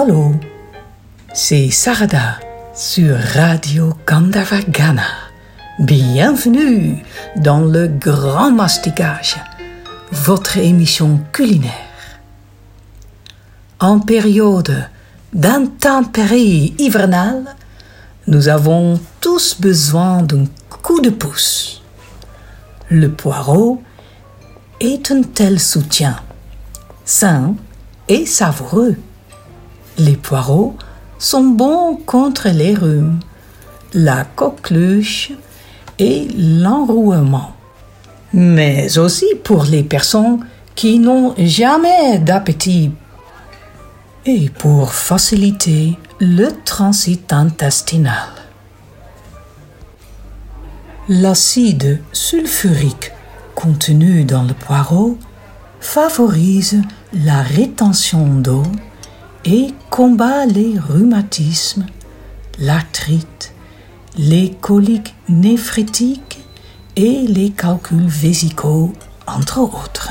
Hallo, c'est Sarada sur Radio Gandavagana. Bienvenue dans le Grand Masticage, votre émission culinaire. En période d'intempéries hivernales, nous avons tous besoin d'un coup de pouce. Le poireau est un tel soutien, sain et savoureux. Les poireaux sont bons contre les rhumes, la coqueluche et l'enrouement, mais aussi pour les personnes qui n'ont jamais d'appétit et pour faciliter le transit intestinal. L'acide sulfurique contenu dans le poireau favorise la rétention d'eau et combat les rhumatismes, l'arthrite, les coliques néphrétiques et les calculs vésicaux, entre autres.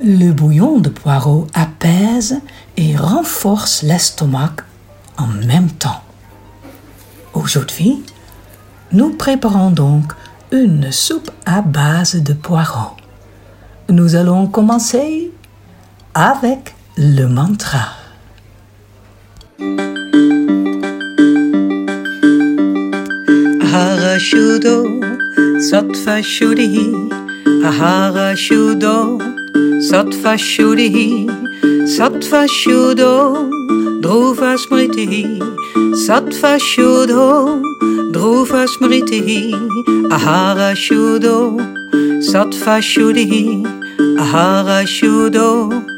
Le bouillon de poireau apaise et renforce l'estomac en même temps. Aujourd'hui, nous préparons donc une soupe à base de poireaux. Nous allons commencer avec le mantra. Ahara Shudo Sattva Shuddhi Ahara Shudo Sattva Shuddhi Sattva Shudo Dhruva Smriti. Sattva Shudo Dhruva Smriti. Ahara Shudo Sattva Shuddhi Ahara Shudo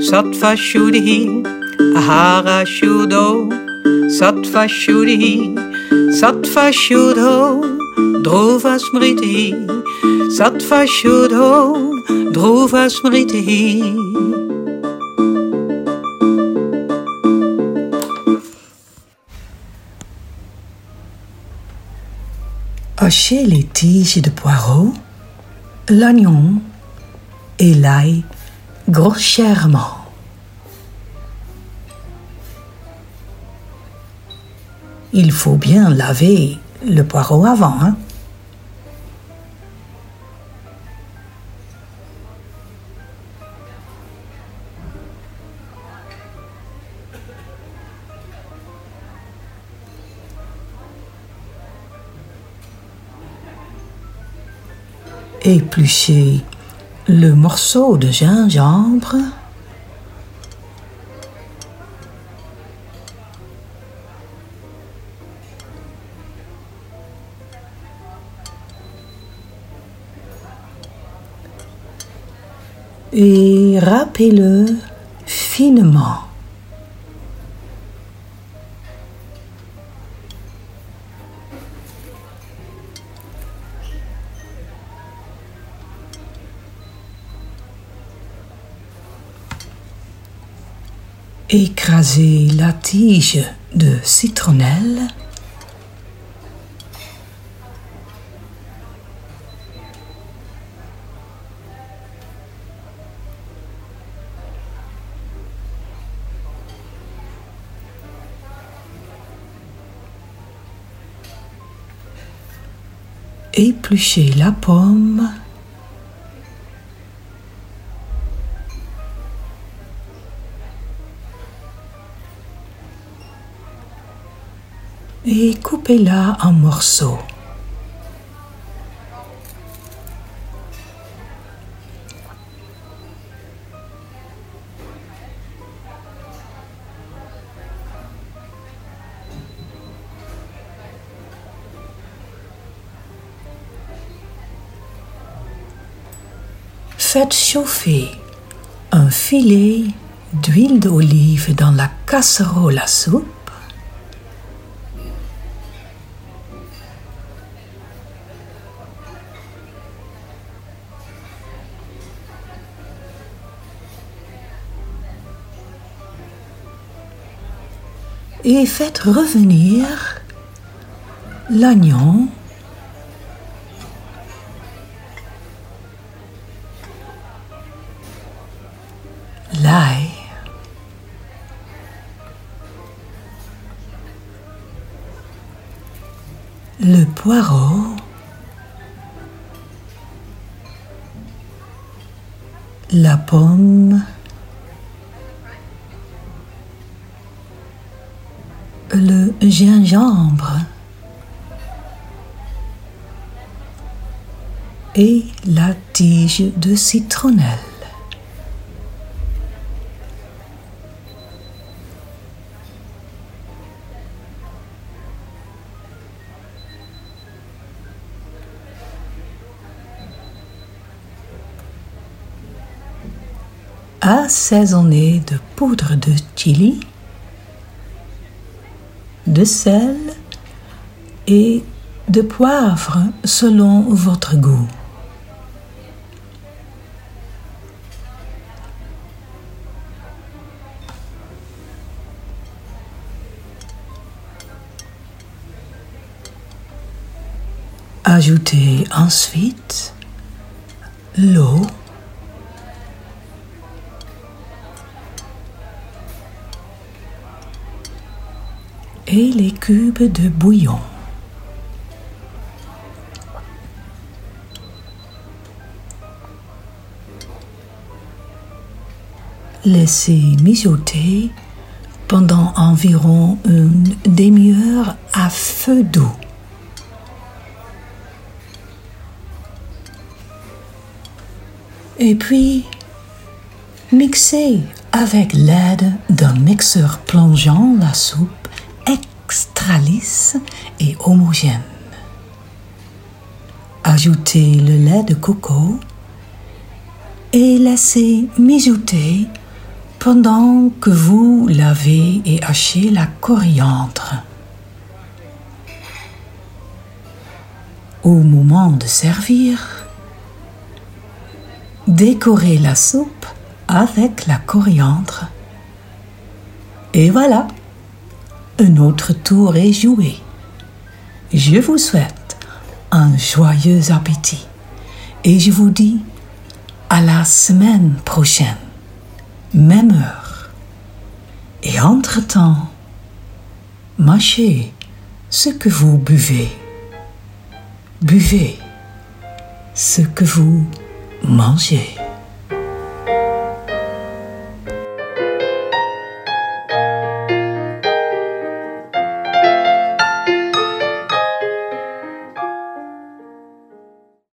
Sattva Shuddhi Ahara Shuddho. Sattva Shuddhi Sattva Shuddho Dhruva Smriti. Sattva Shuddho Dhruva Smriti. Les tiges de poireaux, l'oignon et l'ail grossièrement. Il faut bien laver le poireau avant. Hein? Le morceau de gingembre. et râpez-le finement. Écrasez la tige de citronnelle. Épluchez la pomme et coupez-la en morceaux. Faites chauffer un filet d'huile d'olive dans la casserole à soupe. Et faites revenir l'oignon, l'ail, le poireau, la pomme, le gingembre et la tige de citronnelle. assaisonner de poudre de chili, de sel et de poivre selon votre goût. Ajoutez ensuite l'eau et les cubes de bouillon. Laissez mijoter pendant environ une demi-heure à feu doux. Et puis, mixez avec l'aide d'un mixeur plongeant la soupe et homogène. Ajoutez le lait de coco et laissez mijoter pendant que vous lavez et hachez la coriandre. Au moment de servir, décorez la soupe avec la coriandre. Et voilà, un autre tour est joué. Je vous souhaite un joyeux appétit et je vous dis à la semaine prochaine, même heure. Et entre-temps, mâchez ce que vous buvez. Buvez ce que vous mangez.